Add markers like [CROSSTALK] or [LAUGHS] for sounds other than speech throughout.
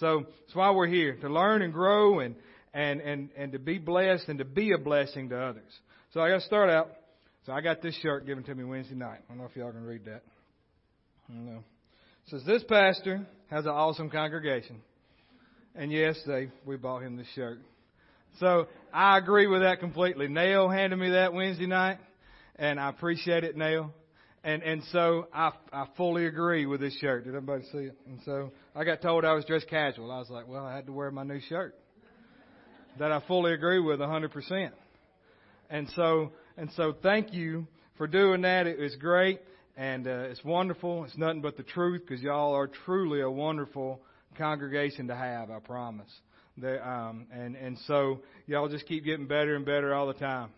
So that's why we're here to learn and grow and and and and to be blessed and to be a blessing to others. So I got to start out. So I got this shirt given to me Wednesday night. I don't know if y'all can read that. I don't know. It says this pastor has an awesome congregation, and yes, they we bought him this shirt. So I agree with that completely. Nail handed me that Wednesday night, and I appreciate it, Nail. And and so I I fully agree with this shirt. Did everybody see it? And so I got told I was dressed casual. I was like, well, I had to wear my new shirt. That I fully agree with a hundred percent. And so and so thank you for doing that. It was great and uh, it's wonderful. It's nothing but the truth because y'all are truly a wonderful congregation to have. I promise. They, um, and and so y'all just keep getting better and better all the time.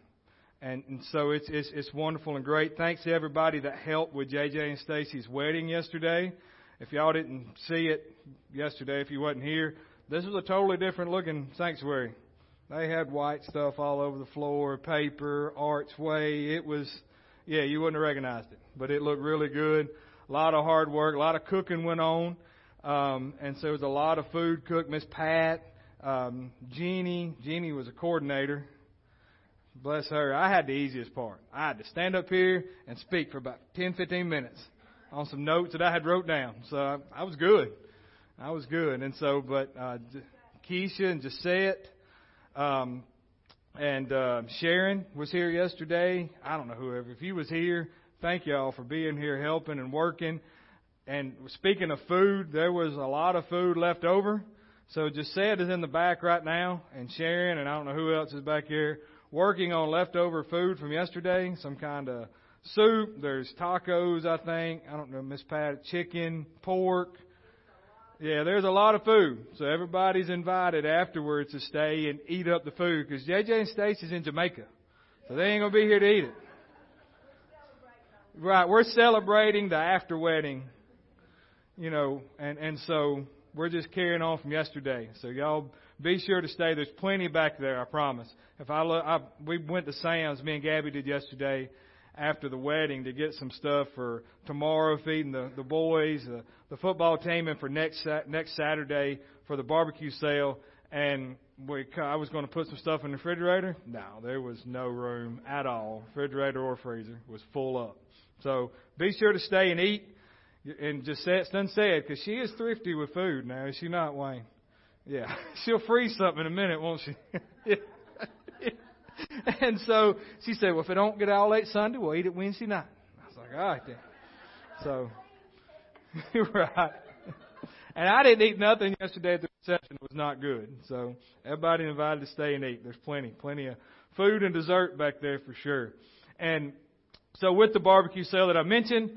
And, and so it's, it's, it's wonderful and great. Thanks to everybody that helped with JJ and Stacy's wedding yesterday. If y'all didn't see it yesterday, if you wasn't here, this was a totally different looking sanctuary. They had white stuff all over the floor, paper, archway. It was, yeah, you wouldn't have recognized it, but it looked really good. A lot of hard work, a lot of cooking went on. Um, and so there was a lot of food cooked. Miss Pat, um, Jeannie, Jeannie was a coordinator. Bless her. I had the easiest part. I had to stand up here and speak for about 10, 15 minutes on some notes that I had wrote down. So I, I was good. I was good. And so, but uh, Keisha and Jessette um, and uh, Sharon was here yesterday. I don't know whoever. If you was here, thank y'all for being here, helping and working. And speaking of food, there was a lot of food left over. So Jessette is in the back right now, and Sharon, and I don't know who else is back here working on leftover food from yesterday, some kind of soup. There's tacos, I think. I don't know, Miss Pat, chicken, pork. Yeah, there's a lot of food. So everybody's invited afterwards to stay and eat up the food because JJ and Stacy's in Jamaica. So they ain't going to be here to eat it. Right, we're celebrating the after wedding, you know, and, and so we're just carrying on from yesterday. So y'all be sure to stay. There's plenty back there, I promise. If I look, I, we went to Sam's, me and Gabby did yesterday after the wedding to get some stuff for tomorrow, feeding the, the boys, the, the football team, and for next, next Saturday for the barbecue sale. And we, I was going to put some stuff in the refrigerator. No, there was no room at all. Refrigerator or freezer was full up. So be sure to stay and eat. And just say it's done said because she is thrifty with food now, is she not, Wayne? Yeah, [LAUGHS] she'll freeze something in a minute, won't she? [LAUGHS] and so she said, "Well, if it don't get out late Sunday, we'll eat it Wednesday night." I was like, "All right then." So, [LAUGHS] right. And I didn't eat nothing yesterday at the reception. It was not good. So everybody invited to stay and eat. There's plenty, plenty of food and dessert back there for sure. And so with the barbecue sale that I mentioned,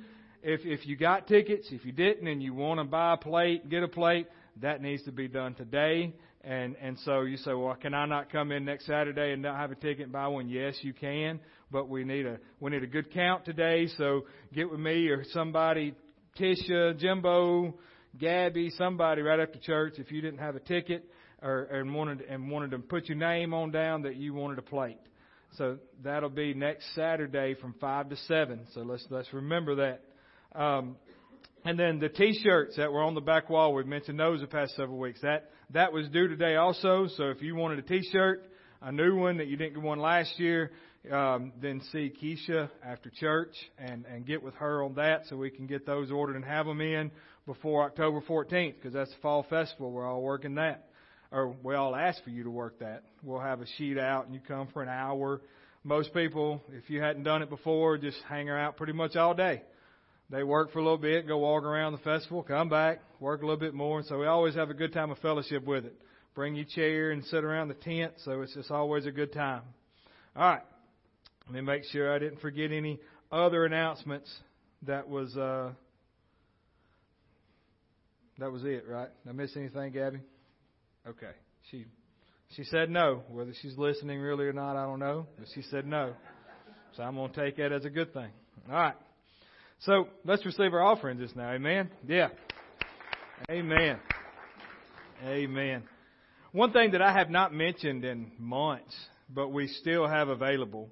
if if you got tickets, if you didn't, and you want to buy a plate, get a plate that needs to be done today. And and so you say, well, can I not come in next Saturday and not have a ticket and buy one? Yes, you can, but we need a we need a good count today. So get with me or somebody, Tisha, Jimbo, Gabby, somebody right after church. If you didn't have a ticket or and wanted and wanted to put your name on down that you wanted a plate. So that'll be next Saturday from five to seven. So let's let's remember that. Um, and then the T-shirts that were on the back wall, we've mentioned those the past several weeks. That that was due today also. So if you wanted a T-shirt, a new one that you didn't get one last year, um, then see Keisha after church and and get with her on that, so we can get those ordered and have them in before October 14th, because that's the fall festival. We're all working that, or we all ask for you to work that. We'll have a sheet out, and you come for an hour. Most people, if you hadn't done it before, just hang out pretty much all day they work for a little bit, go walk around the festival, come back, work a little bit more. And So we always have a good time of fellowship with it. Bring your chair and sit around the tent. So it's just always a good time. All right. Let me make sure I didn't forget any other announcements. That was uh, that was it, right? Did I miss anything, Gabby? Okay. She she said no. Whether she's listening really or not, I don't know. But she said no. So I'm to take that as a good thing. All right. So let's receive our offering just now. Amen. Yeah. Amen. Amen. One thing that I have not mentioned in months, but we still have available,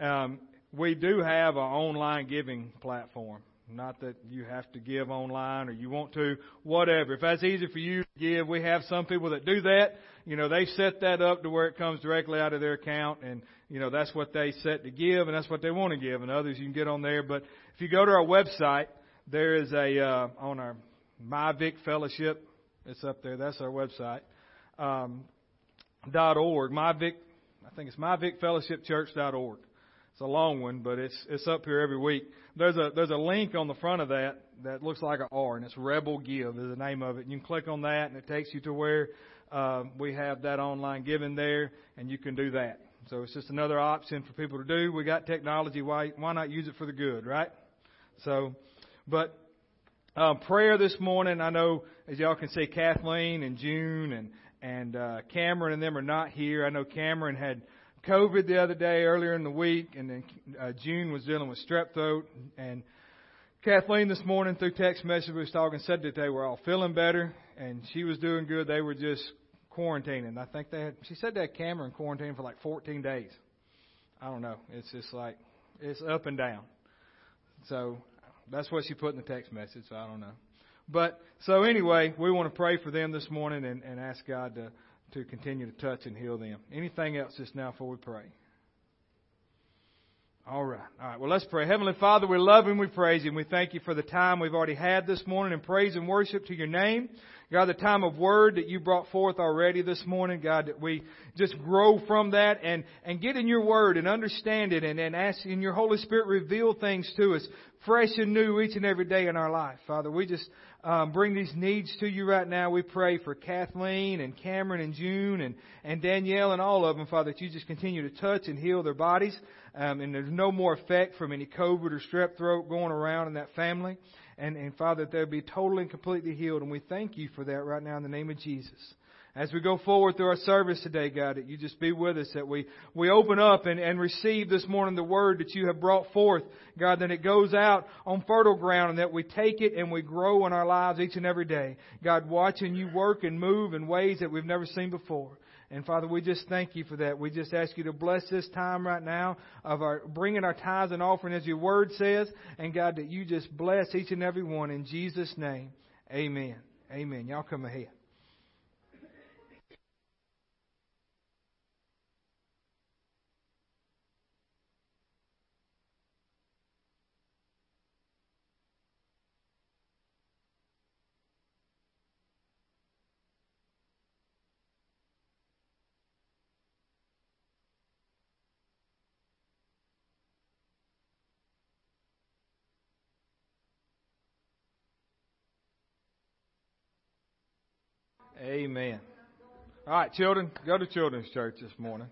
um, we do have an online giving platform. Not that you have to give online or you want to, whatever. If that's easy for you to give, we have some people that do that. You know, they set that up to where it comes directly out of their account and, you know, that's what they set to give and that's what they want to give. And others you can get on there. But if you go to our website, there is a, uh, on our MyVic Fellowship, it's up there. That's our website. Um, dot org. MyVic, I think it's myvicfellowshipchurch.org. It's a long one, but it's it's up here every week. There's a there's a link on the front of that that looks like an R, and it's Rebel Give is the name of it. You can click on that, and it takes you to where uh, we have that online giving there, and you can do that. So it's just another option for people to do. We got technology. Why why not use it for the good, right? So, but um, prayer this morning. I know as y'all can see, Kathleen and June and and uh, Cameron and them are not here. I know Cameron had COVID the other day, earlier in the week, and then uh, June was dealing with strep throat. And Kathleen this morning through text message was talking said that they were all feeling better, and she was doing good. They were just quarantining. I think they had. She said that Cameron quarantined for like 14 days. I don't know. It's just like it's up and down. So that's what she put in the text message. So I don't know. But so anyway, we want to pray for them this morning and, and ask God to to continue to touch and heal them. Anything else just now before we pray? All right. All right. Well, let's pray. Heavenly Father, we love and we praise you. And we thank you for the time we've already had this morning in praise and worship to your name. God, the time of word that you brought forth already this morning, God, that we just grow from that and, and get in your word and understand it and, and ask in your Holy Spirit reveal things to us fresh and new each and every day in our life. Father, we just um, bring these needs to you right now. We pray for Kathleen and Cameron and June and, and Danielle and all of them, Father, that you just continue to touch and heal their bodies. Um, and there's no more effect from any COVID or strep throat going around in that family. And, and Father, that they'll be totally and completely healed. And we thank you for that right now in the name of Jesus. As we go forward through our service today, God, that you just be with us, that we, we open up and, and receive this morning the word that you have brought forth, God, that it goes out on fertile ground and that we take it and we grow in our lives each and every day. God, watching you work and move in ways that we've never seen before. And Father, we just thank you for that. We just ask you to bless this time right now of our bringing our tithes and offering as your word says. And God, that you just bless each and every one in Jesus' name. Amen. Amen. Y'all come ahead. Amen. All right, children, go to children's church this morning.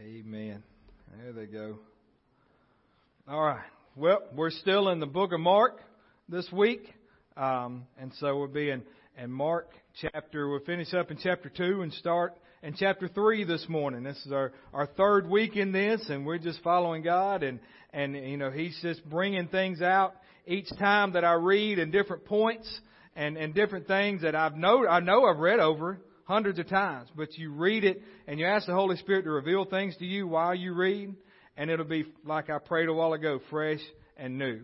Amen. There they go. All right. Well, we're still in the book of Mark this week. Um, and so we'll be in, in Mark chapter, we'll finish up in chapter 2 and start in chapter 3 this morning. This is our, our third week in this, and we're just following God, and, and, you know, He's just bringing things out each time that I read and different points and, and different things that I've know, I know I've read over hundreds of times, but you read it and you ask the Holy Spirit to reveal things to you while you read, and it'll be like I prayed a while ago, fresh and new.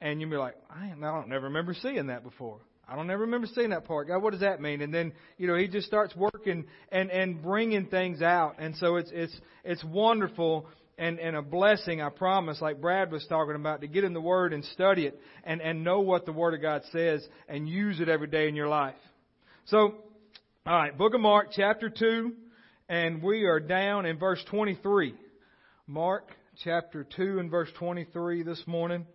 And you'll be like, I don't never remember seeing that before. I don't ever remember seeing that part. God, what does that mean? And then, you know, he just starts working and, and bringing things out. And so it's, it's, it's wonderful and, and a blessing, I promise, like Brad was talking about, to get in the Word and study it and, and know what the Word of God says and use it every day in your life. So, alright, Book of Mark, chapter 2, and we are down in verse 23. Mark, chapter 2 and verse 23 this morning.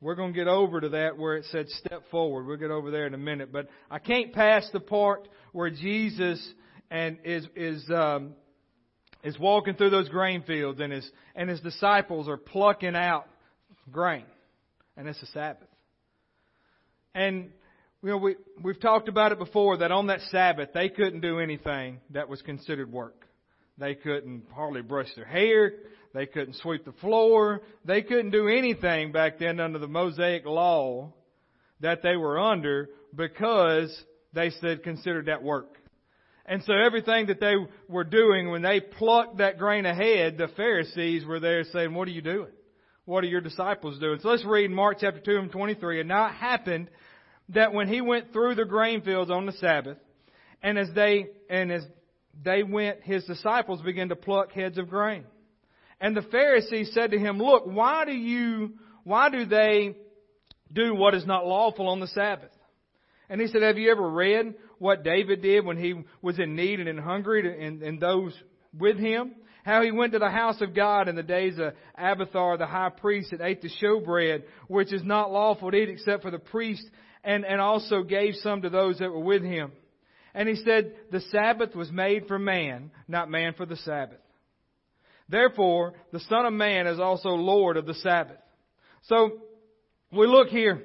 We're going to get over to that where it said step forward. We'll get over there in a minute. But I can't pass the part where Jesus and is, is, um, is walking through those grain fields and his, and his disciples are plucking out grain. And it's a Sabbath. And, you know, we, we've talked about it before that on that Sabbath they couldn't do anything that was considered work. They couldn't hardly brush their hair. They couldn't sweep the floor. They couldn't do anything back then under the Mosaic law that they were under because they said considered that work. And so everything that they were doing when they plucked that grain ahead, the Pharisees were there saying, what are you doing? What are your disciples doing? So let's read Mark chapter 2 and 23. And now it happened that when he went through the grain fields on the Sabbath, and as they, and as they went, his disciples began to pluck heads of grain. And the Pharisees said to him, look, why do you, why do they do what is not lawful on the Sabbath? And he said, have you ever read what David did when he was in need and in hungry and, and those with him? How he went to the house of God in the days of Abiathar the high priest and ate the showbread, which is not lawful to eat except for the priest, and, and also gave some to those that were with him. And he said, the Sabbath was made for man, not man for the Sabbath. Therefore, the Son of Man is also Lord of the Sabbath. So, we look here,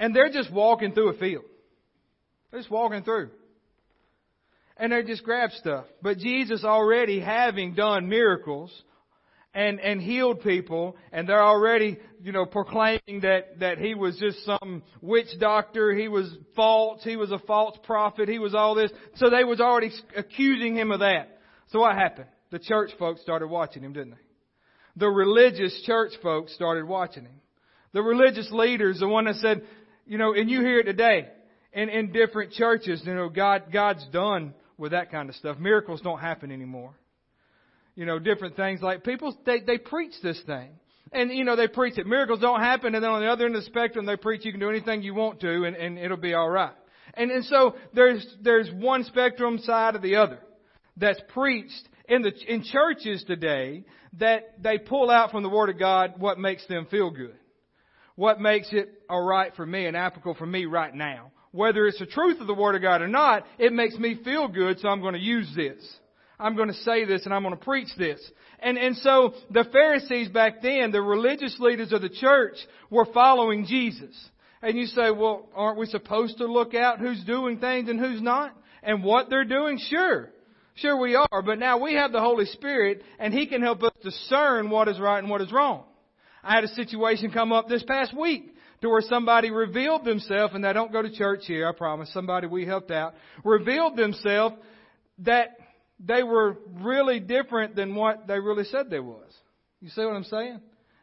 and they're just walking through a field. They're just walking through and they just grab stuff. But Jesus already having done miracles and, and healed people, and they're already, you know, proclaiming that, that he was just some witch doctor, he was false, he was a false prophet, he was all this. So they was already accusing him of that. So what happened? The church folks started watching him, didn't they? The religious church folks started watching him. The religious leaders, the one that said, you know, and you hear it today in, in different churches, you know, God, God's done with that kind of stuff. Miracles don't happen anymore. You know, different things like people, they, they preach this thing. And, you know, they preach that miracles don't happen, and then on the other end of the spectrum, they preach you can do anything you want to, and, and it'll be alright. And, and so, there's, there's one spectrum side of the other that's preached in the, in churches today that they pull out from the Word of God what makes them feel good. What makes it alright for me and applicable for me right now whether it's the truth of the Word of God or not, it makes me feel good, so I'm going to use this. I'm going to say this and I'm going to preach this. And, and so the Pharisees back then, the religious leaders of the church, were following Jesus. And you say, well, aren't we supposed to look out who's doing things and who's not? And what they're doing? Sure. Sure we are. But now we have the Holy Spirit and He can help us discern what is right and what is wrong. I had a situation come up this past week to where somebody revealed themselves, and they don't go to church here, I promise, somebody we helped out, revealed themselves that they were really different than what they really said they was. You see what I'm saying?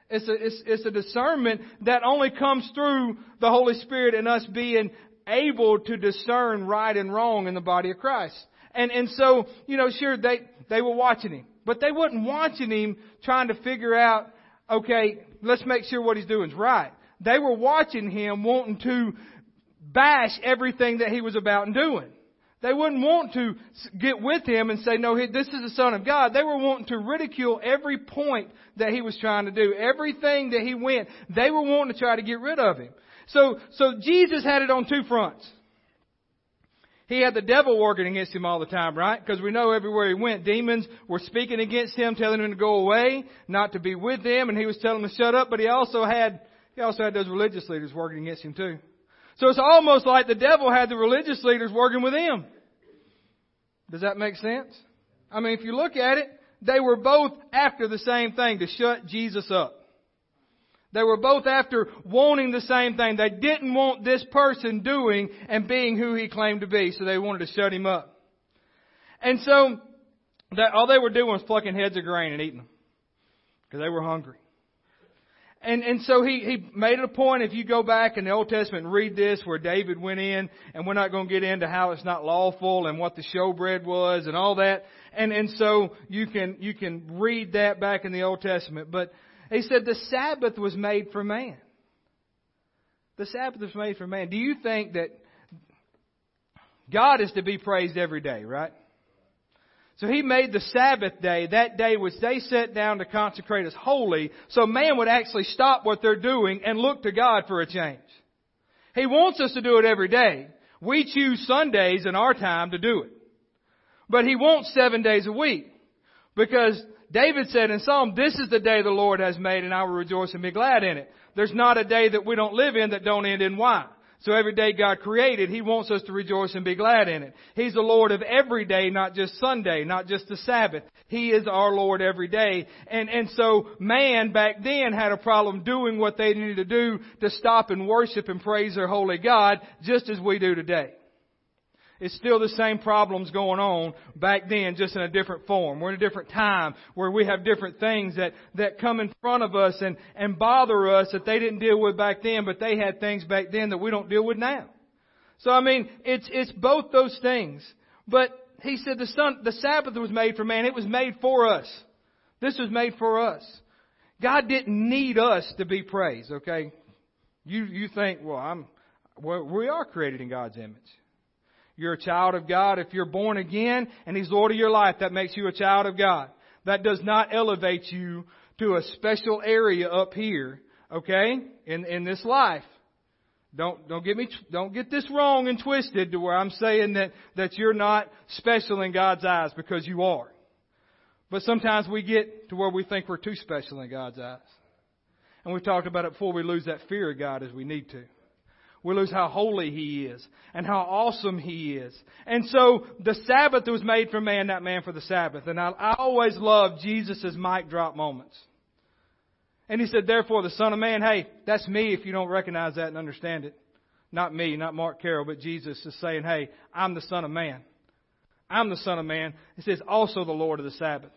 It's a, it's, it's a discernment that only comes through the Holy Spirit and us being able to discern right and wrong in the body of Christ. And, and so, you know, sure, they, they were watching him, but they wasn't watching him trying to figure out, okay, let's make sure what he's doing is right. They were watching him wanting to bash everything that he was about and doing. They wouldn't want to get with him and say, no, this is the Son of God. They were wanting to ridicule every point that he was trying to do. Everything that he went, they were wanting to try to get rid of him. So, so Jesus had it on two fronts. He had the devil working against him all the time, right? Because we know everywhere he went, demons were speaking against him, telling him to go away, not to be with them, and he was telling them to shut up, but he also had he also had those religious leaders working against him too. So it's almost like the devil had the religious leaders working with him. Does that make sense? I mean, if you look at it, they were both after the same thing, to shut Jesus up. They were both after wanting the same thing. They didn't want this person doing and being who he claimed to be, so they wanted to shut him up. And so, that, all they were doing was plucking heads of grain and eating them. Because they were hungry. And, and so he, he made it a point, if you go back in the Old Testament and read this, where David went in, and we're not going to get into how it's not lawful and what the showbread was and all that. And, and so you can, you can read that back in the Old Testament. But he said the Sabbath was made for man. The Sabbath was made for man. Do you think that God is to be praised every day, right? So he made the Sabbath day, that day which they set down to consecrate as holy, so man would actually stop what they're doing and look to God for a change. He wants us to do it every day. We choose Sundays in our time to do it. But he wants seven days a week. Because David said in Psalm, this is the day the Lord has made and I will rejoice and be glad in it. There's not a day that we don't live in that don't end in why. So every day God created, He wants us to rejoice and be glad in it. He's the Lord of every day, not just Sunday, not just the Sabbath. He is our Lord every day. And, and so man back then had a problem doing what they needed to do to stop and worship and praise their holy God, just as we do today. It's still the same problems going on back then, just in a different form. We're in a different time where we have different things that, that come in front of us and, and bother us that they didn't deal with back then, but they had things back then that we don't deal with now. So I mean, it's, it's both those things. But he said the son, the Sabbath was made for man. It was made for us. This was made for us. God didn't need us to be praised, okay? You, you think, well, I'm, well, we are created in God's image. You're a child of God. If you're born again and He's Lord of your life, that makes you a child of God. That does not elevate you to a special area up here, okay, in, in this life. Don't, don't get me, don't get this wrong and twisted to where I'm saying that, that you're not special in God's eyes because you are. But sometimes we get to where we think we're too special in God's eyes. And we've talked about it before, we lose that fear of God as we need to. We lose how holy He is and how awesome He is. And so the Sabbath was made for man, not man for the Sabbath. And I, I always love Jesus' mic drop moments. And He said, therefore the Son of Man, hey, that's me if you don't recognize that and understand it. Not me, not Mark Carroll, but Jesus is saying, hey, I'm the Son of Man. I'm the Son of Man. He says, also the Lord of the Sabbath.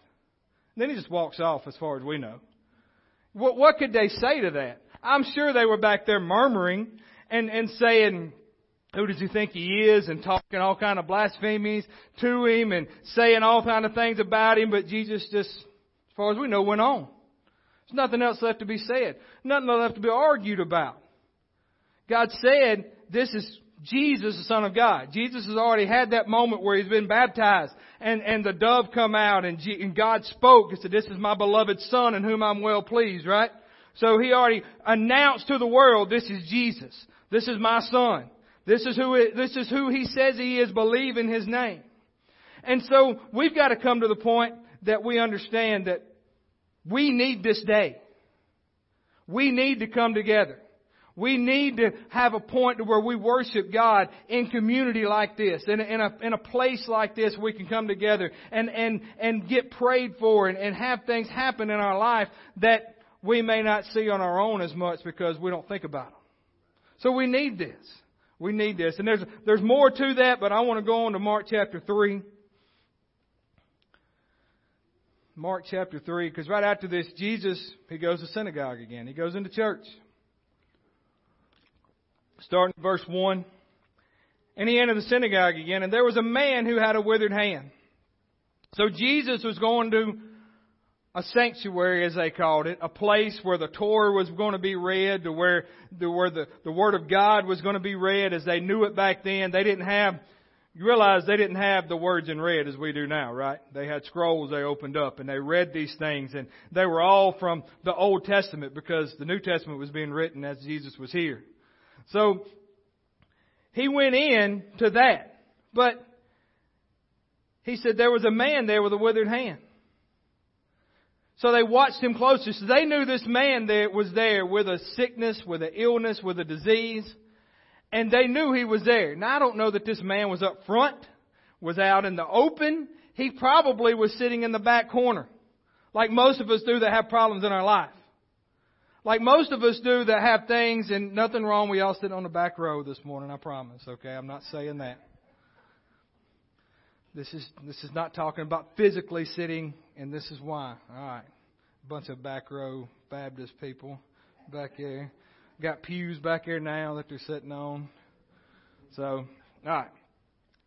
And then He just walks off as far as we know. What, what could they say to that? I'm sure they were back there murmuring and, and saying, who does he think he is? And talking all kind of blasphemies to him and saying all kind of things about him. But Jesus just, as far as we know, went on. There's nothing else left to be said. Nothing left to be argued about. God said, this is Jesus, the Son of God. Jesus has already had that moment where he's been baptized and, and the dove come out and, G, and God spoke and said, this is my beloved Son in whom I'm well pleased, right? So he already announced to the world, this is Jesus. This is my son. This is who it, this is who he says he is. Believe in his name. And so we've got to come to the point that we understand that we need this day. We need to come together. We need to have a point to where we worship God in community like this, in a, in a, in a place like this we can come together and, and, and get prayed for and, and have things happen in our life that we may not see on our own as much because we don't think about them. So we need this. We need this. And there's, there's more to that, but I want to go on to Mark chapter 3. Mark chapter 3, because right after this, Jesus, he goes to synagogue again. He goes into church. Starting verse 1. And he entered the synagogue again, and there was a man who had a withered hand. So Jesus was going to a sanctuary, as they called it, a place where the Torah was going to be read, to where, to where the, the Word of God was going to be read as they knew it back then. They didn't have, you realize they didn't have the words in red as we do now, right? They had scrolls they opened up and they read these things and they were all from the Old Testament because the New Testament was being written as Jesus was here. So, he went in to that. But, he said there was a man there with a withered hand. So they watched him closely. So they knew this man that was there with a sickness, with an illness, with a disease. And they knew he was there. Now I don't know that this man was up front, was out in the open. He probably was sitting in the back corner. Like most of us do that have problems in our life. Like most of us do that have things and nothing wrong. We all sit on the back row this morning, I promise. Okay, I'm not saying that. This is this is not talking about physically sitting, and this is why. All right, bunch of back row Baptist people back there. Got pews back there now that they're sitting on. So, all right.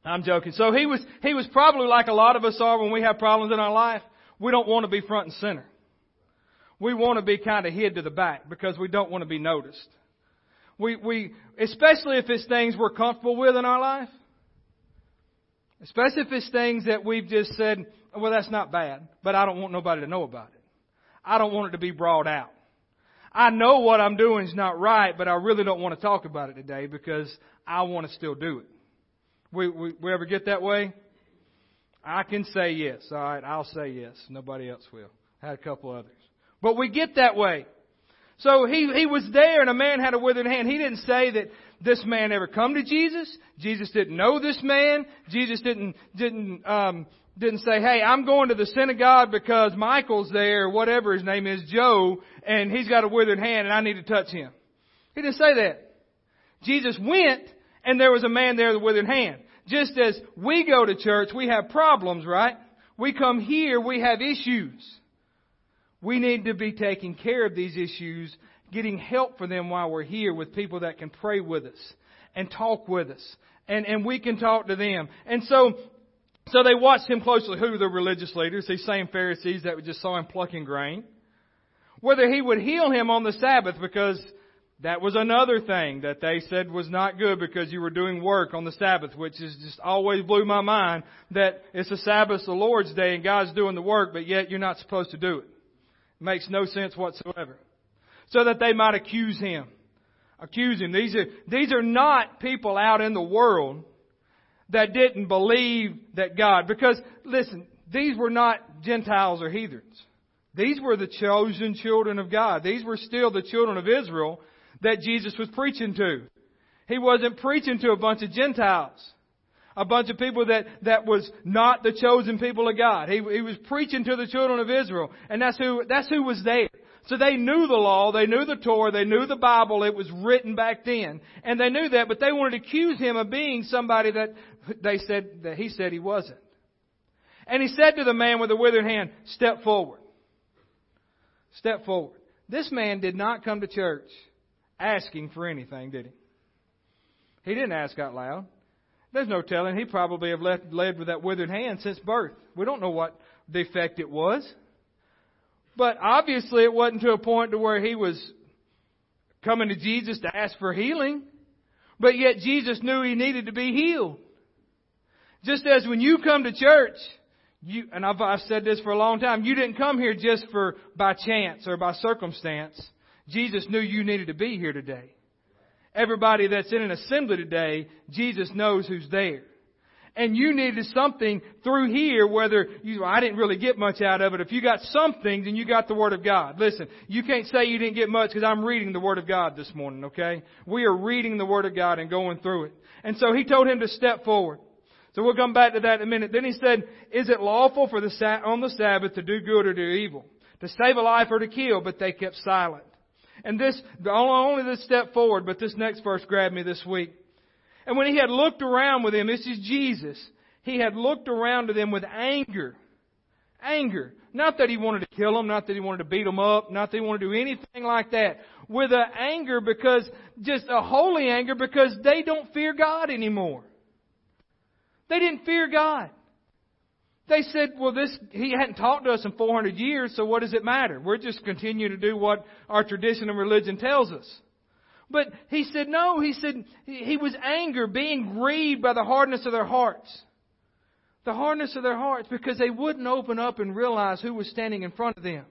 I'm joking. So he was he was probably like a lot of us are when we have problems in our life. We don't want to be front and center. We want to be kind of hid to the back because we don't want to be noticed. We we especially if it's things we're comfortable with in our life. Especially if it's things that we've just said, well, that's not bad, but I don't want nobody to know about it. I don't want it to be brought out. I know what I'm doing is not right, but I really don't want to talk about it today because I want to still do it. We, we, we ever get that way? I can say yes. All right, I'll say yes. Nobody else will. I had a couple others. But we get that way. So he, he was there and a man had a withered hand. He didn't say that this man ever come to Jesus. Jesus didn't know this man. Jesus didn't, didn't, um, didn't say, hey, I'm going to the synagogue because Michael's there, whatever his name is, Joe, and he's got a withered hand and I need to touch him. He didn't say that. Jesus went and there was a man there with a withered hand. just as we go to church, we have problems, right? We come here, we have issues. We need to be taking care of these issues, getting help for them while we're here with people that can pray with us and talk with us. And, and we can talk to them. And so, so they watched him closely. Who were the religious leaders? These same Pharisees that just saw him plucking grain. Whether he would heal him on the Sabbath because that was another thing that they said was not good because you were doing work on the Sabbath, which is just always blew my mind that it's the Sabbath, the Lord's day, and God's doing the work, but yet you're not supposed to do it. It makes no sense whatsoever. So that they might accuse him. Accuse him. These are, these are not people out in the world that didn't believe that God, because listen, these were not Gentiles or heathens. These were the chosen children of God. These were still the children of Israel that Jesus was preaching to. He wasn't preaching to a bunch of Gentiles. A bunch of people that, that was not the chosen people of God. He, he was preaching to the children of Israel. And that's who, that's who was there. So they knew the law, they knew the Torah, they knew the Bible, it was written back then. And they knew that, but they wanted to accuse him of being somebody that they said, that he said he wasn't. And he said to the man with the withered hand, step forward. Step forward. This man did not come to church asking for anything, did he? He didn't ask out loud. There's no telling. He probably have left, led with that withered hand since birth. We don't know what defect it was. But obviously it wasn't to a point to where he was coming to Jesus to ask for healing. But yet Jesus knew he needed to be healed. Just as when you come to church, you, and I've, I've said this for a long time, you didn't come here just for by chance or by circumstance. Jesus knew you needed to be here today. Everybody that's in an assembly today, Jesus knows who's there. And you needed something through here, whether you, I didn't really get much out of it. If you got something, then you got the Word of God. Listen, you can't say you didn't get much because I'm reading the Word of God this morning, okay? We are reading the Word of God and going through it. And so he told him to step forward. So we'll come back to that in a minute. Then he said, is it lawful for the, on the Sabbath to do good or do evil? To save a life or to kill? But they kept silent. And this, only this step forward, but this next verse grabbed me this week. And when he had looked around with them, this is Jesus, he had looked around to them with anger. Anger. Not that he wanted to kill them, not that he wanted to beat them up, not that he wanted to do anything like that. With an anger because, just a holy anger because they don't fear God anymore. They didn't fear God. They said, well, this, he hadn't talked to us in 400 years, so what does it matter? We're just continuing to do what our tradition and religion tells us. But he said, no, he said, he was anger, being grieved by the hardness of their hearts. The hardness of their hearts because they wouldn't open up and realize who was standing in front of them.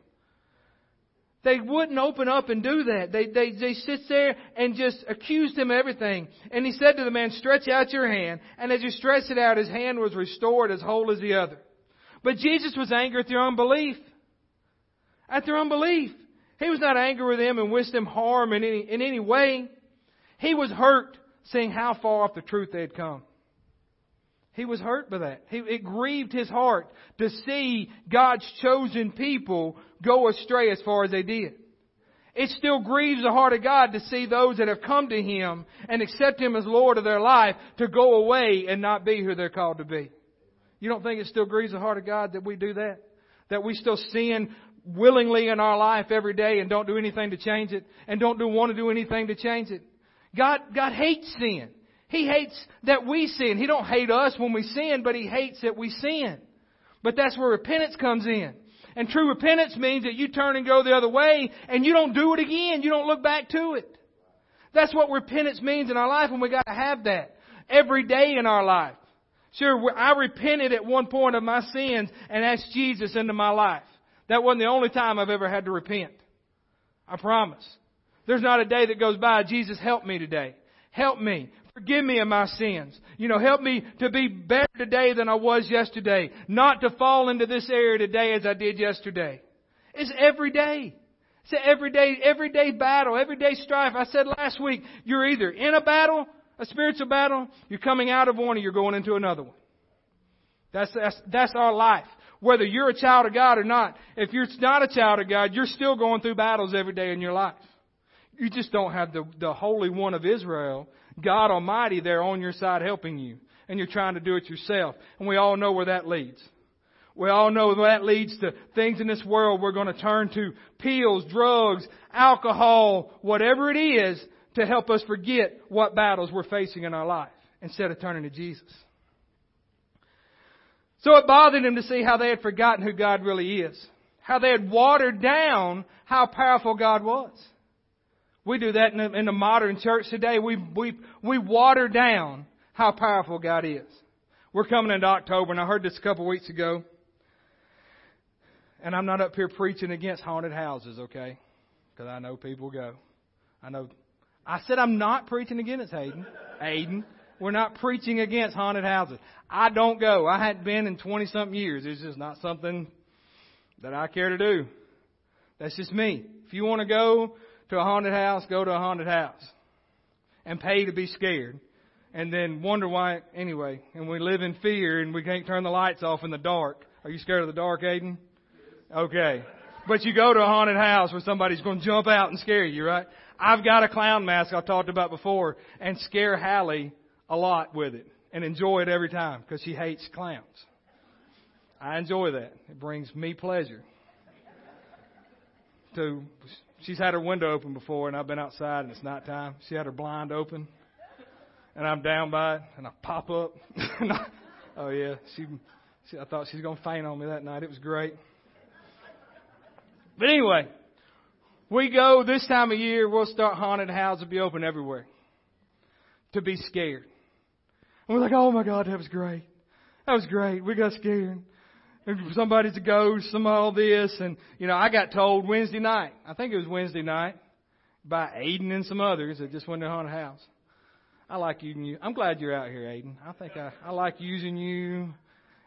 They wouldn't open up and do that. They, they, they sit there and just accused him of everything. And he said to the man, stretch out your hand. And as he stretched it out, his hand was restored as whole as the other. But Jesus was angry at their unbelief. At their unbelief. He was not angry with them and wished them harm in any, in any way. He was hurt seeing how far off the truth they had come. He was hurt by that. He, it grieved his heart to see God's chosen people go astray as far as they did. It still grieves the heart of God to see those that have come to Him and accept Him as Lord of their life to go away and not be who they're called to be. You don't think it still grieves the heart of God that we do that? That we still sin willingly in our life every day and don't do anything to change it and don't do, want to do anything to change it? God, God hates sin. He hates that we sin. He don't hate us when we sin, but He hates that we sin. But that's where repentance comes in. And true repentance means that you turn and go the other way and you don't do it again. You don't look back to it. That's what repentance means in our life and we gotta have that every day in our life. Sure, I repented at one point of my sins and asked Jesus into my life. That wasn't the only time I've ever had to repent. I promise. There's not a day that goes by, Jesus help me today. Help me. Forgive me of my sins. You know, help me to be better today than I was yesterday. Not to fall into this area today as I did yesterday. It's every day. It's an everyday, everyday battle, everyday strife. I said last week, you're either in a battle, a spiritual battle, you're coming out of one or you're going into another one. That's, that's, that's our life. Whether you're a child of God or not, if you're not a child of God, you're still going through battles every day in your life. You just don't have the, the Holy One of Israel God Almighty there on your side helping you. and you're trying to do it yourself. And we all know where that leads. We all know that leads to things in this world we're going to turn to pills, drugs, alcohol, whatever it is to help us forget what battles we're facing in our life instead of turning to Jesus. So it bothered him to see how they had forgotten who God really is. How they had watered down how powerful God was. We do that in the, in the modern church today. We, we, we water down how powerful God is. We're coming into October, and I heard this a couple weeks ago. And I'm not up here preaching against haunted houses, okay? Because I know people go. I know. I said I'm not preaching against Hayden. Aiden. We're not preaching against haunted houses. I don't go. I hadn't been in 20 something years. It's just not something that I care to do. That's just me. If you want to go to a haunted house, go to a haunted house. And pay to be scared. And then wonder why, anyway. And we live in fear and we can't turn the lights off in the dark. Are you scared of the dark, Aiden? Okay. But you go to a haunted house where somebody's going to jump out and scare you, right? I've got a clown mask I've talked about before and scare Hallie a lot with it and enjoy it every time because she hates clowns. I enjoy that. It brings me pleasure. To she's had her window open before and I've been outside and it's night time. She had her blind open and I'm down by it and I pop up. [LAUGHS] oh yeah, she, she I thought she was gonna faint on me that night. It was great. But anyway, we go this time of year, we'll start haunted houses be open everywhere. To be scared. And we're like, oh my God, that was great. That was great. We got scared. Somebody's a ghost, some all this, and you know, I got told Wednesday night, I think it was Wednesday night, by Aiden and some others that just went to haunted house. I like using you. I'm glad you're out here, Aiden. I think I, I like using you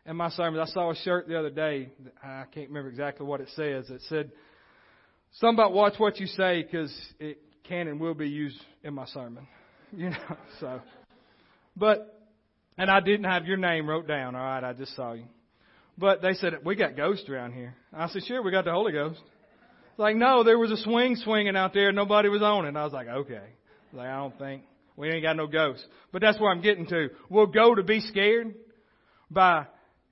in my sermons. I saw a shirt the other day. I can't remember exactly what it says. It said something about watch what you say because it can and will be used in my sermon. [LAUGHS] You know, so. But, and I didn't have your name wrote down. All right, I just saw you. But they said we got ghosts around here. I said, sure, we got the Holy Ghost. Like, no, there was a swing swinging out there. Nobody was on it. And I was like, okay. Like, I don't think we ain't got no ghosts. But that's where I'm getting to. We'll go to be scared by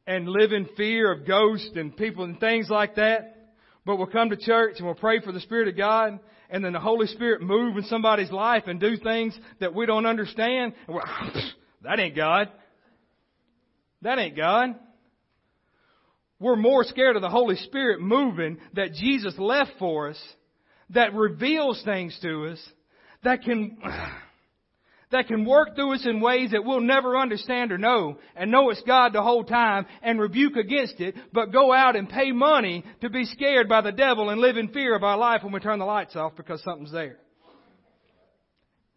and live in fear of ghosts and people and things like that. But we'll come to church and we'll pray for the Spirit of God and then the Holy Spirit move in somebody's life and do things that we don't understand. And we're, that ain't God. That ain't God. We're more scared of the Holy Spirit moving that Jesus left for us, that reveals things to us, that can, [SIGHS] that can work through us in ways that we'll never understand or know and know it's God the whole time and rebuke against it, but go out and pay money to be scared by the devil and live in fear of our life when we turn the lights off because something's there.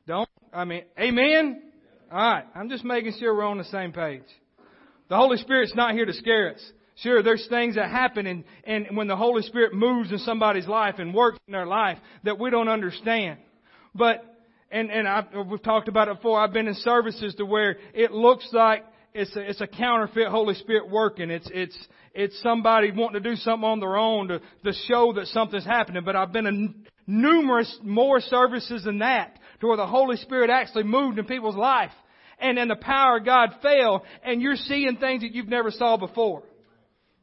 Don't, I mean, amen? Alright, I'm just making sure we're on the same page. The Holy Spirit's not here to scare us. Sure, there's things that happen and, and when the Holy Spirit moves in somebody's life and works in their life that we don't understand. But and and I, we've talked about it before. I've been in services to where it looks like it's a, it's a counterfeit Holy Spirit working. It's it's it's somebody wanting to do something on their own to to show that something's happening. But I've been in numerous more services than that to where the Holy Spirit actually moved in people's life, and then the power of God fell, and you're seeing things that you've never saw before.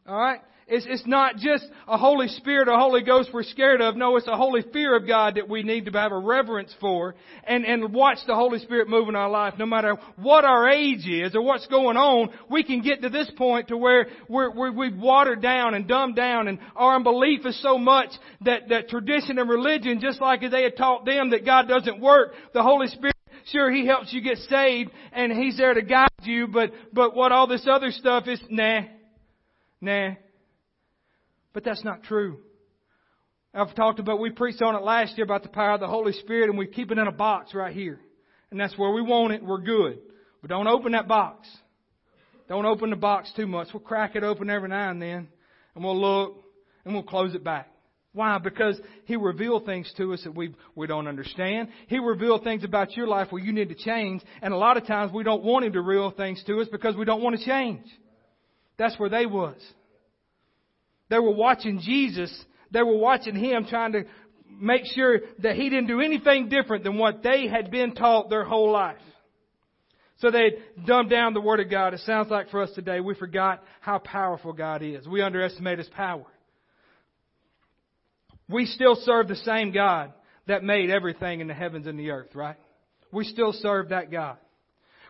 All right. It's, it's not just a Holy Spirit or Holy Ghost we're scared of. No, it's a holy fear of God that we need to have a reverence for and, and watch the Holy Spirit move in our life. No matter what our age is or what's going on, we can get to this point to where we're, we're, we've watered down and dumbed down and our unbelief is so much that, that tradition and religion, just like they had taught them that God doesn't work, the Holy Spirit Sure, He helps you get saved and He's there to guide you, but, but what all this other stuff is, nah, nah. But that's not true. I've talked about, we preached on it last year about the power of the Holy Spirit and we keep it in a box right here. And that's where we want it. We're good. But don't open that box. Don't open the box too much. We'll crack it open every now and then and we'll look and we'll close it back. Why? Because He revealed things to us that we, we don't understand. He revealed things about your life where you need to change. And a lot of times we don't want Him to reveal things to us because we don't want to change. That's where they was. They were watching Jesus. They were watching him trying to make sure that he didn't do anything different than what they had been taught their whole life. So they dumbed down the Word of God. It sounds like for us today, we forgot how powerful God is. We underestimate His power. We still serve the same God that made everything in the heavens and the earth, right? We still serve that God.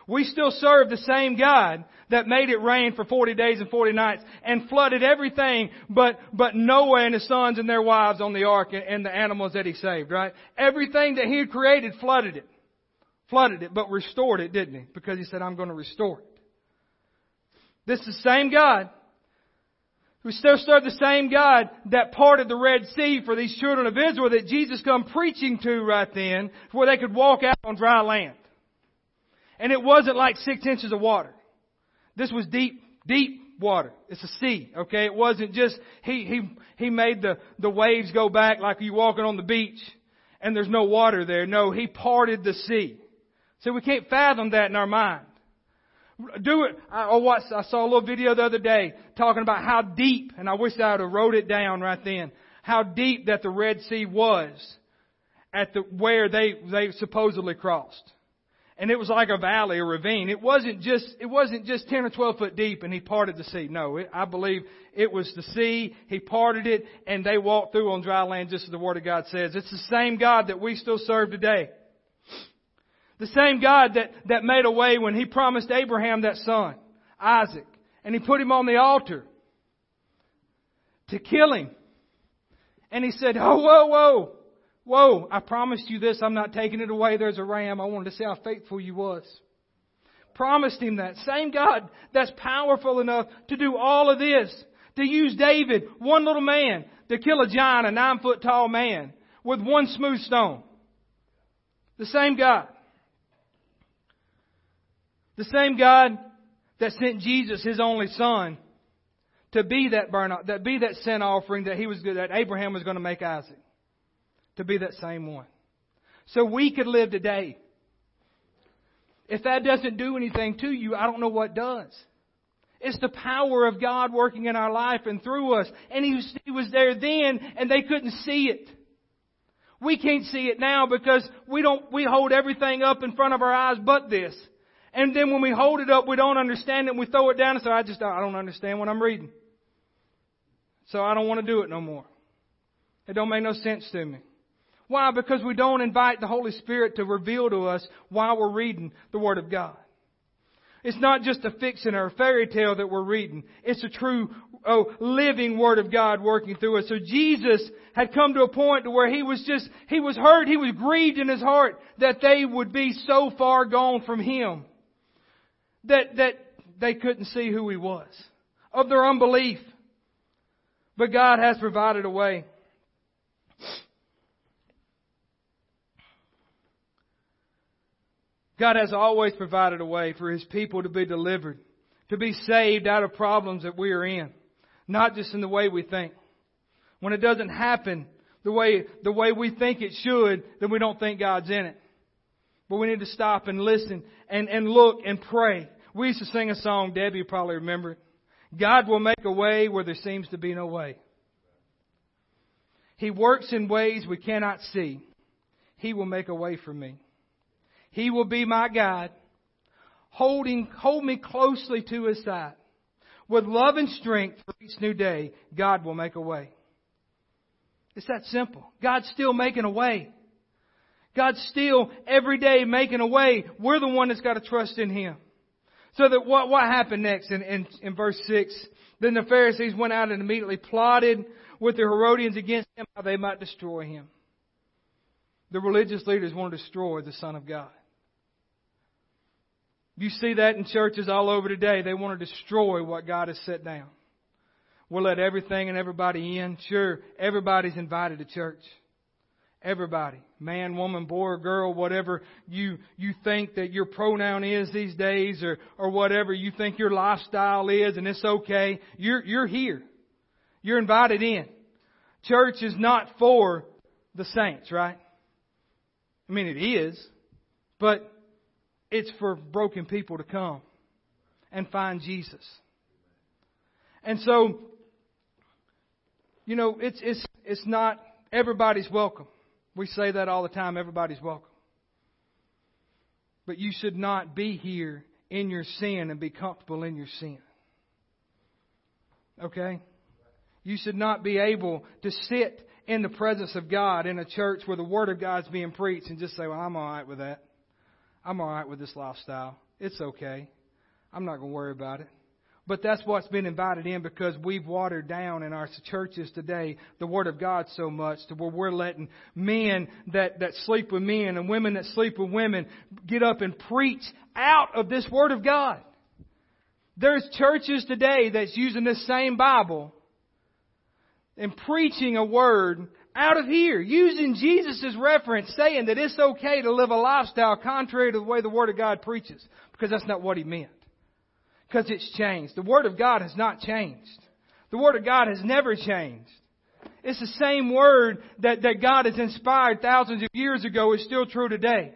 We still serve the same God that made it rain for 40 days and 40 nights and flooded everything but, but Noah and his sons and their wives on the ark and, and the animals that he saved, right? Everything that he had created flooded it. Flooded it, but restored it, didn't he? Because he said, I'm going to restore it. This is the same God we still serve the same God that parted the Red Sea for these children of Israel that Jesus come preaching to right then, where they could walk out on dry land. And it wasn't like six inches of water. This was deep, deep water. It's a sea, okay? It wasn't just, he, he, he made the, the waves go back like you walking on the beach and there's no water there. No, he parted the sea. So we can't fathom that in our mind. Do it. I, watched, I saw a little video the other day talking about how deep, and I wish I would have wrote it down right then, how deep that the Red Sea was at the, where they, they supposedly crossed. And it was like a valley, a ravine. It wasn't just, it wasn't just 10 or 12 foot deep and he parted the sea. No, it, I believe it was the sea. He parted it and they walked through on dry land just as the Word of God says. It's the same God that we still serve today. The same God that, that made a way when He promised Abraham that son, Isaac, and He put him on the altar to kill him. And He said, Oh, whoa, whoa, whoa, I promised you this. I'm not taking it away. There's a ram. I wanted to see how faithful you was. Promised him that. Same God that's powerful enough to do all of this. To use David, one little man, to kill a giant, a nine foot tall man, with one smooth stone. The same God. The same God that sent Jesus, His only Son, to be that burn, that be that sin offering that he was that Abraham was going to make Isaac, to be that same one, so we could live today. If that doesn't do anything to you, I don't know what does. It's the power of God working in our life and through us. And he was, he was there then, and they couldn't see it. We can't see it now because we don't, we hold everything up in front of our eyes but this. And then when we hold it up, we don't understand it and we throw it down and say, I just, I don't understand what I'm reading. So I don't want to do it no more. It don't make no sense to me. Why? Because we don't invite the Holy Spirit to reveal to us while we're reading the Word of God. It's not just a fiction or a fairy tale that we're reading. It's a true, oh, living Word of God working through us. So Jesus had come to a point to where he was just, he was hurt, he was grieved in his heart that they would be so far gone from Him that, that they couldn't see who he was, of their unbelief. But God has provided a way. God has always provided a way for His people to be delivered, to be saved out of problems that we are in, not just in the way we think. When it doesn't happen the way, the way we think it should, then we don't think God's in it. But we need to stop and listen and, and look and pray we used to sing a song, Debbie probably remember it. God will make a way where there seems to be no way. He works in ways we cannot see. He will make a way for me. He will be my guide, holding, hold me closely to his side. With love and strength for each new day, God will make a way. It's that simple. God's still making a way. God's still every day making a way. We're the one that's got to trust in Him. So that what, what happened next in, in, in verse 6? Then the Pharisees went out and immediately plotted with the Herodians against him how they might destroy him. The religious leaders want to destroy the Son of God. You see that in churches all over today. They want to destroy what God has set down. We'll let everything and everybody in. Sure, everybody's invited to church. Everybody. Man, woman, boy, or girl, whatever you, you think that your pronoun is these days or, or whatever you think your lifestyle is and it's okay. You're, you're here. You're invited in. Church is not for the saints, right? I mean, it is, but it's for broken people to come and find Jesus. And so, you know, it's, it's, it's not, everybody's welcome. We say that all the time everybody's welcome. But you should not be here in your sin and be comfortable in your sin. Okay? You should not be able to sit in the presence of God in a church where the Word of God's being preached and just say, well, I'm alright with that. I'm alright with this lifestyle. It's okay. I'm not going to worry about it. But that's what's been invited in because we've watered down in our churches today the Word of God so much to where we're letting men that, that sleep with men and women that sleep with women get up and preach out of this Word of God. There's churches today that's using this same Bible and preaching a word out of here, using Jesus' reference, saying that it's okay to live a lifestyle contrary to the way the Word of God preaches, because that's not what he meant. Because it's changed. The Word of God has not changed. The Word of God has never changed. It's the same Word that, that God has inspired thousands of years ago is still true today.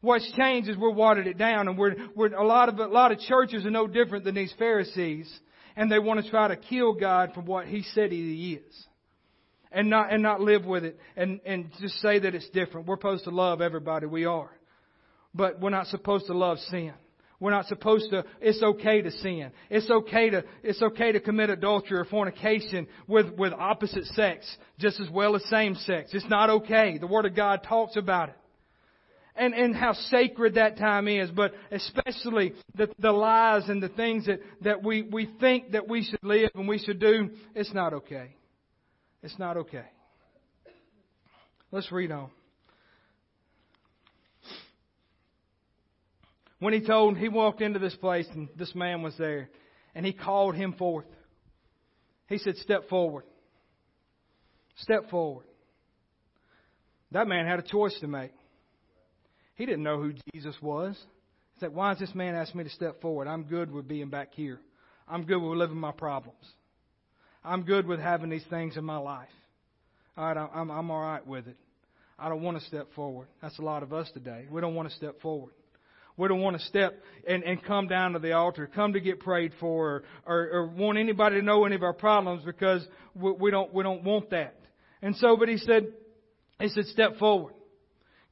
What's changed is we're watered it down, and we're, we're a lot of a lot of churches are no different than these Pharisees, and they want to try to kill God for what He said He is, and not and not live with it, and and just say that it's different. We're supposed to love everybody, we are, but we're not supposed to love sin. We're not supposed to, it's okay to sin. It's okay to, it's okay to commit adultery or fornication with, with opposite sex, just as well as same sex. It's not okay. The Word of God talks about it and, and how sacred that time is, but especially the, the lies and the things that, that we, we think that we should live and we should do, it's not okay. It's not okay. Let's read on. When he told, he walked into this place and this man was there and he called him forth. He said, Step forward. Step forward. That man had a choice to make. He didn't know who Jesus was. He said, Why is this man asking me to step forward? I'm good with being back here. I'm good with living my problems. I'm good with having these things in my life. All right, I'm, I'm all right with it. I don't want to step forward. That's a lot of us today. We don't want to step forward. We don't want to step and, and come down to the altar, come to get prayed for, or, or, or want anybody to know any of our problems because we, we don't we don't want that. And so, but he said, he said, step forward.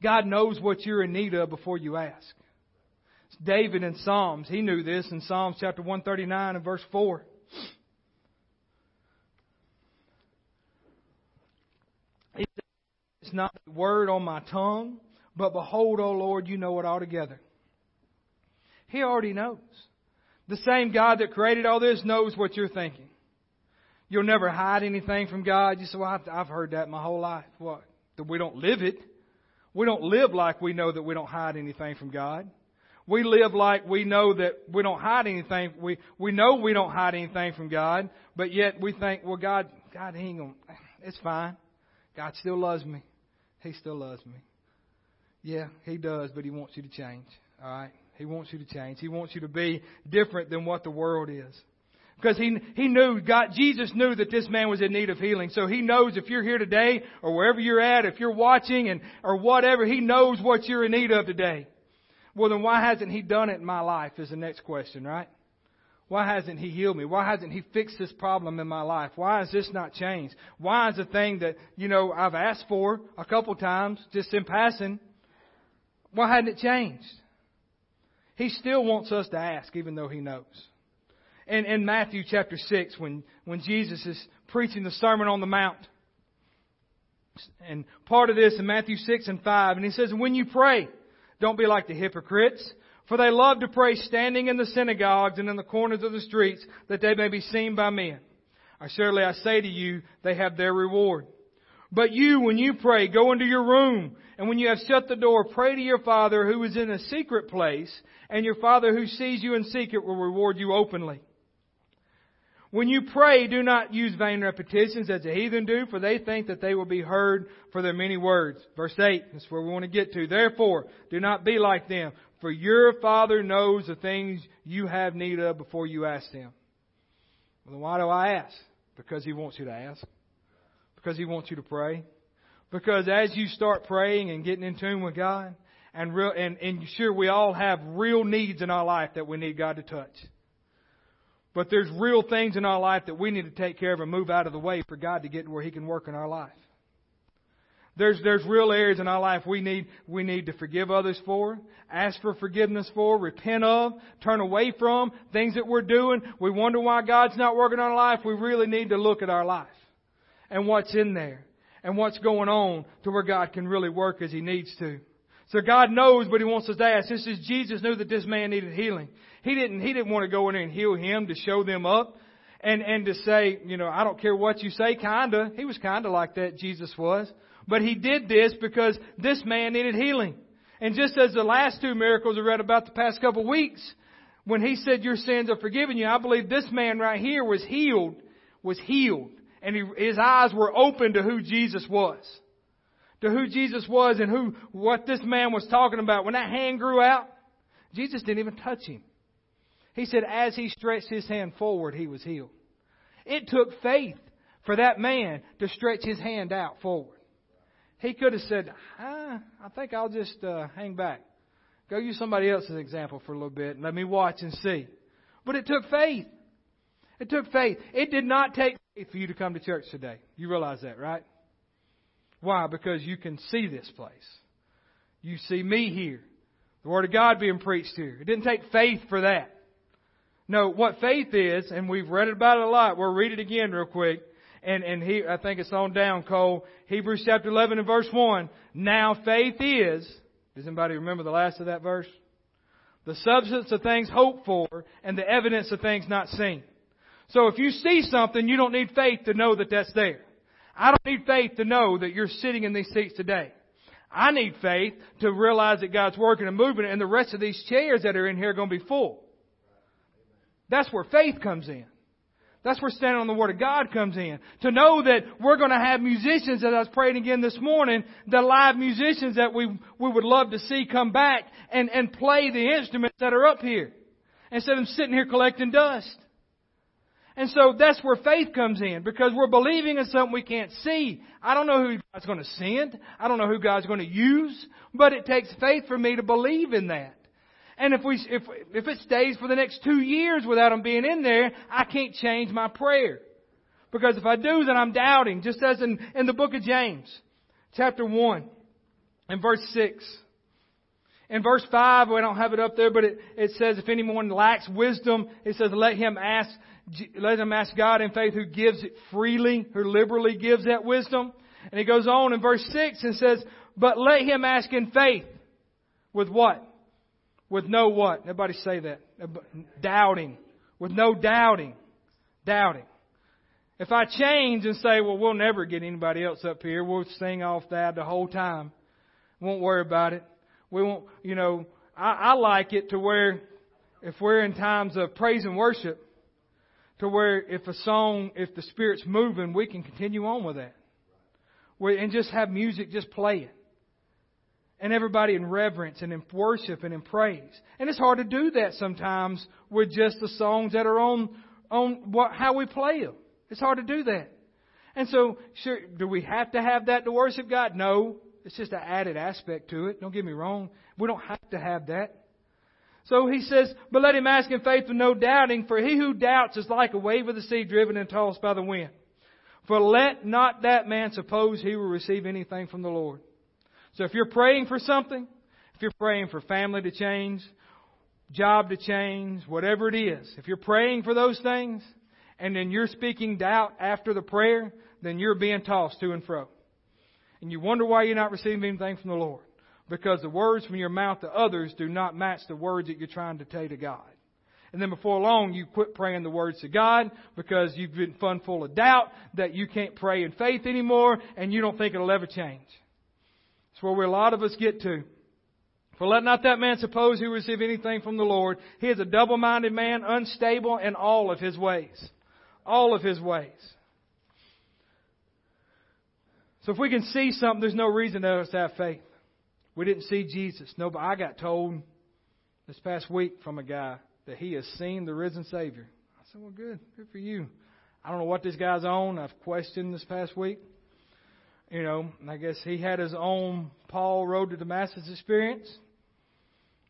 God knows what you're in need of before you ask. David in Psalms, he knew this in Psalms chapter 139 and verse 4. It's not a word on my tongue, but behold, O Lord, you know it altogether. He already knows. The same God that created all this knows what you're thinking. You'll never hide anything from God. You say, well, I've heard that my whole life. What? That we don't live it. We don't live like we know that we don't hide anything from God. We live like we know that we don't hide anything. We, we know we don't hide anything from God, but yet we think, well, God, God, he ain't gonna, it's fine. God still loves me. He still loves me. Yeah, He does, but He wants you to change. All right? He wants you to change. He wants you to be different than what the world is. Because he, he knew, God, Jesus knew that this man was in need of healing. So he knows if you're here today or wherever you're at, if you're watching and, or whatever, he knows what you're in need of today. Well then why hasn't he done it in my life is the next question, right? Why hasn't he healed me? Why hasn't he fixed this problem in my life? Why has this not changed? Why is the thing that, you know, I've asked for a couple times, just in passing, why hadn't it changed? He still wants us to ask, even though he knows in, in Matthew chapter 6 when, when Jesus is preaching the Sermon on the Mount. And part of this in Matthew 6 and 5. And he says, when you pray, don't be like the hypocrites, for they love to pray standing in the synagogues and in the corners of the streets that they may be seen by men. I surely I say to you, they have their reward. But you, when you pray, go into your room, and when you have shut the door, pray to your Father who is in a secret place, and your Father who sees you in secret will reward you openly. When you pray, do not use vain repetitions as the heathen do, for they think that they will be heard for their many words. Verse 8, that's where we want to get to. Therefore, do not be like them, for your Father knows the things you have need of before you ask Him. Well, then why do I ask? Because He wants you to ask. Because He wants you to pray. Because as you start praying and getting in tune with God, and real, and, and sure we all have real needs in our life that we need God to touch. But there's real things in our life that we need to take care of and move out of the way for God to get where He can work in our life. There's, there's real areas in our life we need, we need to forgive others for, ask for forgiveness for, repent of, turn away from, things that we're doing. We wonder why God's not working on our life. We really need to look at our life and what's in there and what's going on to where God can really work as He needs to. So God knows, but He wants us to ask. This is Jesus knew that this man needed healing. He didn't, He didn't want to go in there and heal him to show them up and, and to say, you know, I don't care what you say, kinda. He was kinda like that, Jesus was. But he did this because this man needed healing. And just as the last two miracles I read about the past couple of weeks, when he said your sins are forgiven you, I believe this man right here was healed, was healed. And he, his eyes were open to who Jesus was. To who Jesus was and who, what this man was talking about. When that hand grew out, Jesus didn't even touch him. He said as he stretched his hand forward, he was healed. It took faith for that man to stretch his hand out forward. He could have said, ah, I think I'll just uh, hang back. Go use somebody else's example for a little bit and let me watch and see. But it took faith. It took faith. It did not take faith for you to come to church today. You realize that, right? Why? Because you can see this place. You see me here. The Word of God being preached here. It didn't take faith for that. No, what faith is, and we've read it about it a lot, we'll read it again real quick and, and he, I think it's on down, Cole. Hebrews chapter 11 and verse 1. Now faith is, does anybody remember the last of that verse? The substance of things hoped for and the evidence of things not seen. So if you see something, you don't need faith to know that that's there. I don't need faith to know that you're sitting in these seats today. I need faith to realize that God's working and moving and the rest of these chairs that are in here are going to be full. That's where faith comes in. That's where standing on the Word of God comes in. To know that we're going to have musicians, as I was praying again this morning, the live musicians that we, we would love to see come back and, and play the instruments that are up here. Instead of sitting here collecting dust. And so that's where faith comes in because we're believing in something we can't see. I don't know who God's going to send. I don't know who God's going to use, but it takes faith for me to believe in that. And if we, if, if it stays for the next two years without them being in there, I can't change my prayer. Because if I do, then I'm doubting, just as in, in the book of James, chapter 1, and verse 6. In verse 5, we don't have it up there, but it, it says, if anyone lacks wisdom, it says, let him ask, let him ask God in faith who gives it freely, who liberally gives that wisdom. And he goes on in verse 6 and says, but let him ask in faith. With what? With no what? Everybody say that. Doubting. With no doubting. Doubting. If I change and say, well, we'll never get anybody else up here, we'll sing off that the whole time. Won't worry about it. We won't, you know, I, I like it to where if we're in times of praise and worship, to where if a song, if the Spirit's moving, we can continue on with that. We, And just have music just playing and everybody in reverence and in worship and in praise. And it's hard to do that sometimes with just the songs that are on on what how we play them. It's hard to do that. And so, sure, do we have to have that to worship God? No. It's just an added aspect to it. Don't get me wrong. We don't have to have that. So he says, but let him ask in faith with no doubting, for he who doubts is like a wave of the sea driven and tossed by the wind. For let not that man suppose he will receive anything from the Lord. So if you're praying for something, if you're praying for family to change, job to change, whatever it is, if you're praying for those things, and then you're speaking doubt after the prayer, then you're being tossed to and fro. And you wonder why you're not receiving anything from the Lord. Because the words from your mouth to others do not match the words that you're trying to say to God. And then before long, you quit praying the words to God because you've been fun full of doubt that you can't pray in faith anymore and you don't think it'll ever change. It's where a lot of us get to. For let not that man suppose he receive anything from the Lord. He is a double-minded man, unstable in all of his ways. All of his ways. So if we can see something, there's no reason to us to have faith. We didn't see Jesus. No, but I got told this past week from a guy that he has seen the risen Savior. I said, well, good. Good for you. I don't know what this guy's on. I've questioned this past week you know, I guess he had his own Paul Road to Damascus experience.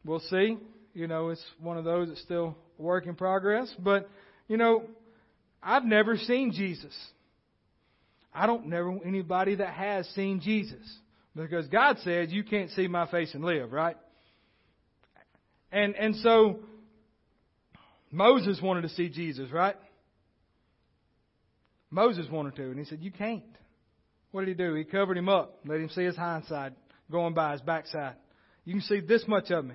We'll see. You know, it's one of those that's still a work in progress. But, you know, I've never seen Jesus. I don't never anybody that has seen Jesus. Because God says you can't see my face and live, right? And and so Moses wanted to see Jesus, right? Moses wanted to, and he said, You can't. What did he do? He covered him up, let him see his hindside going by his backside. You can see this much of me.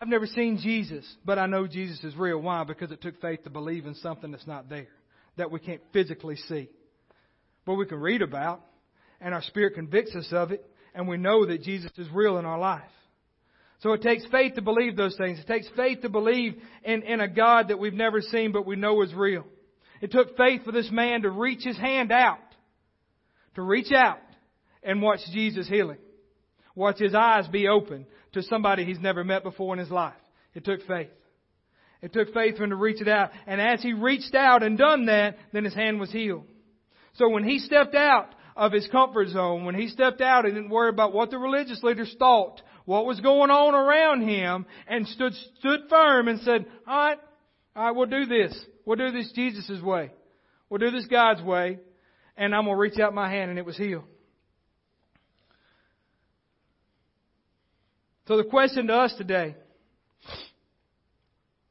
I've never seen Jesus, but I know Jesus is real. Why? Because it took faith to believe in something that's not there, that we can't physically see. But we can read about, and our spirit convicts us of it, and we know that Jesus is real in our life. So it takes faith to believe those things. It takes faith to believe in, in a God that we've never seen but we know is real. It took faith for this man to reach his hand out, to reach out and watch Jesus healing. Watch his eyes be open to somebody he's never met before in his life. It took faith. It took faith for him to reach it out. And as he reached out and done that, then his hand was healed. So when he stepped out of his comfort zone, when he stepped out and didn't worry about what the religious leaders thought, what was going on around him, and stood, stood firm and said, alright, alright, we'll do this. We'll do this Jesus' way. We'll do this God's way. And I'm going to reach out my hand and it was healed. So the question to us today,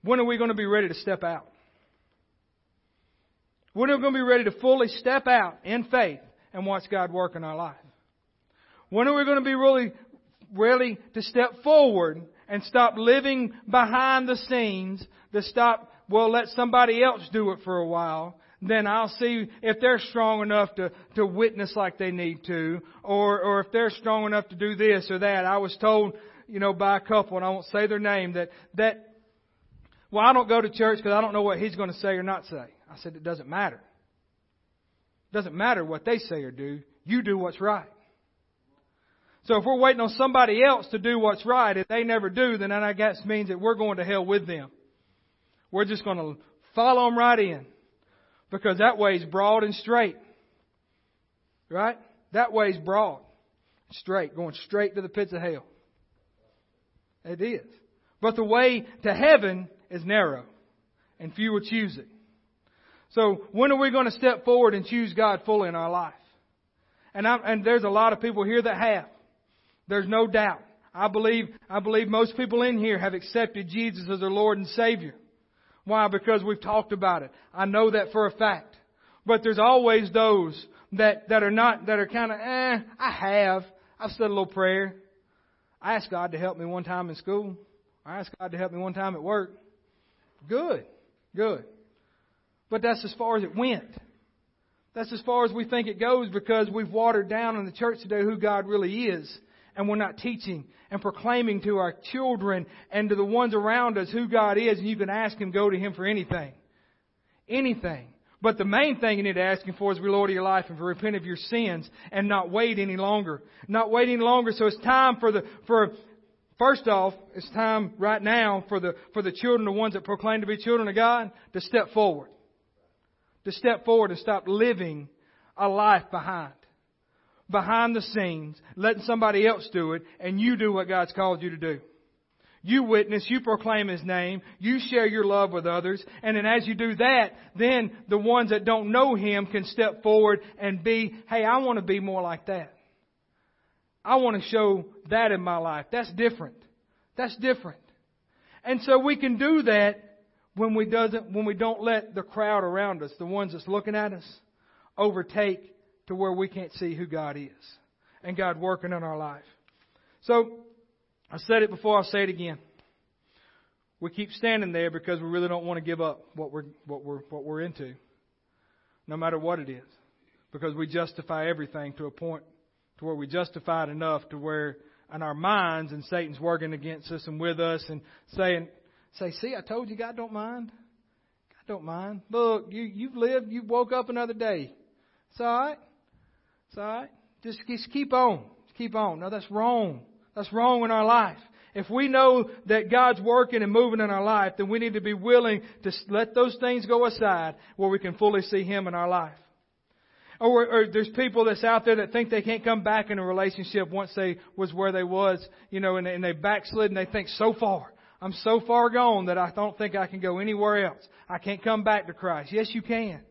when are we going to be ready to step out? When are we going to be ready to fully step out in faith and watch God work in our life? When are we going to be really ready to step forward and stop living behind the scenes, to stop, well, let somebody else do it for a while, then I'll see if they're strong enough to, to witness like they need to, or, or if they're strong enough to do this or that. I was told you know, by a couple, and I won't say their name, that, that, well, I don't go to church because I don't know what he's going to say or not say. I said, it doesn't matter. It doesn't matter what they say or do. You do what's right. So if we're waiting on somebody else to do what's right, if they never do, then that I guess means that we're going to hell with them. We're just going to follow them right in. Because that way is broad and straight. Right? That way is broad. Straight. Going straight to the pits of hell. It is. But the way to heaven is narrow, and few will choose it. So when are we going to step forward and choose God fully in our life? And, I, and there's a lot of people here that have. There's no doubt. I believe, I believe most people in here have accepted Jesus as their Lord and Savior. Why? Because we've talked about it. I know that for a fact. But there's always those that, that are not, that are kind of, eh, I have. I've said a little prayer. I asked God to help me one time in school. I asked God to help me one time at work. Good. Good. But that's as far as it went. That's as far as we think it goes because we've watered down in the church today who God really is. And we're not teaching and proclaiming to our children and to the ones around us who God is. And you can ask Him, go to Him for anything. Anything. But the main thing you need to ask Him for is to reload your life and to repent of your sins and not wait any longer. Not wait any longer. So it's time for the, for, first off, it's time right now for the, for the children, the ones that proclaim to be children of God, to step forward. To step forward and stop living a life behind. Behind the scenes, letting somebody else do it, and you do what God's called you to do. You witness, you proclaim His name, you share your love with others, and then as you do that, then the ones that don't know Him can step forward and be, hey, I want to be more like that. I want to show that in my life. That's different. That's different. And so we can do that when we doesn't, when we don't let the crowd around us, the ones that's looking at us, overtake to where we can't see who God is and God working in our life. So I said it before, I'll say it again. We keep standing there because we really don't want to give up what we're, what we're, what we're into, no matter what it is. Because we justify everything to a point to where we justify it enough to where in our minds and Satan's working against us and with us and saying, say, see, I told you God don't mind. God don't mind. Look, you, you've lived, you woke up another day. It's alright. It's alright. Just, just keep on. Just keep on. No, that's wrong. That's wrong in our life. If we know that God's working and moving in our life, then we need to be willing to let those things go aside where we can fully see Him in our life. Or, or, there's people that's out there that think they can't come back in a relationship once they was where they was, you know, and and they backslid and they think so far. I'm so far gone that I don't think I can go anywhere else. I can't come back to Christ. Yes, you can.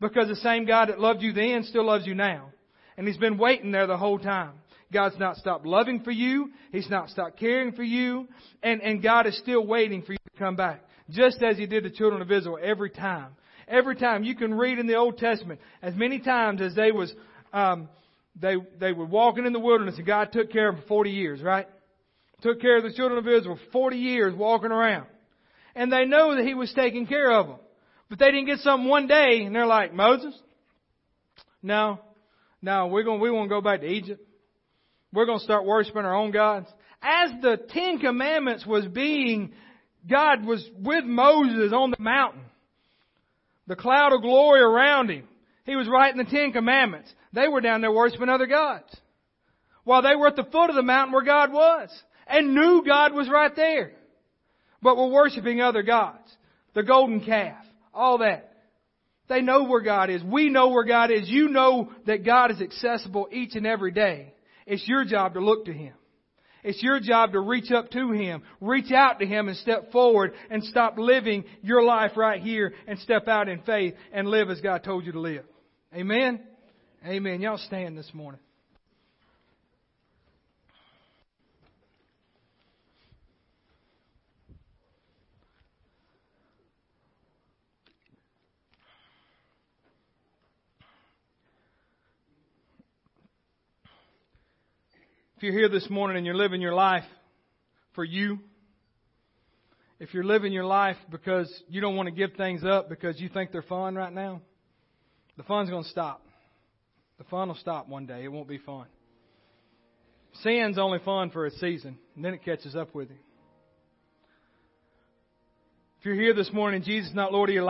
Because the same God that loved you then still loves you now. And He's been waiting there the whole time. God's not stopped loving for you. He's not stopped caring for you. And, and God is still waiting for you to come back. Just as He did the children of Israel every time. Every time. You can read in the Old Testament as many times as they was, um, they, they were walking in the wilderness and God took care of them for 40 years, right? Took care of the children of Israel for 40 years walking around. And they know that He was taking care of them. But they didn't get something one day and they're like, Moses? No. No, we're going, we want to go back to Egypt. We're going to start worshiping our own gods. As the Ten Commandments was being, God was with Moses on the mountain. The cloud of glory around him. He was writing the Ten Commandments. They were down there worshiping other gods. While they were at the foot of the mountain where God was. And knew God was right there. But were worshiping other gods. The golden calf. All that. They know where God is. We know where God is. You know that God is accessible each and every day. It's your job to look to Him. It's your job to reach up to Him, reach out to Him and step forward and stop living your life right here and step out in faith and live as God told you to live. Amen? Amen. Y'all stand this morning. If you're here this morning and you're living your life for you, if you're living your life because you don't want to give things up because you think they're fun right now, the fun's going to stop. The fun will stop one day. It won't be fun. Sin's only fun for a season, and then it catches up with you. If you're here this morning, Jesus is not Lord of your life,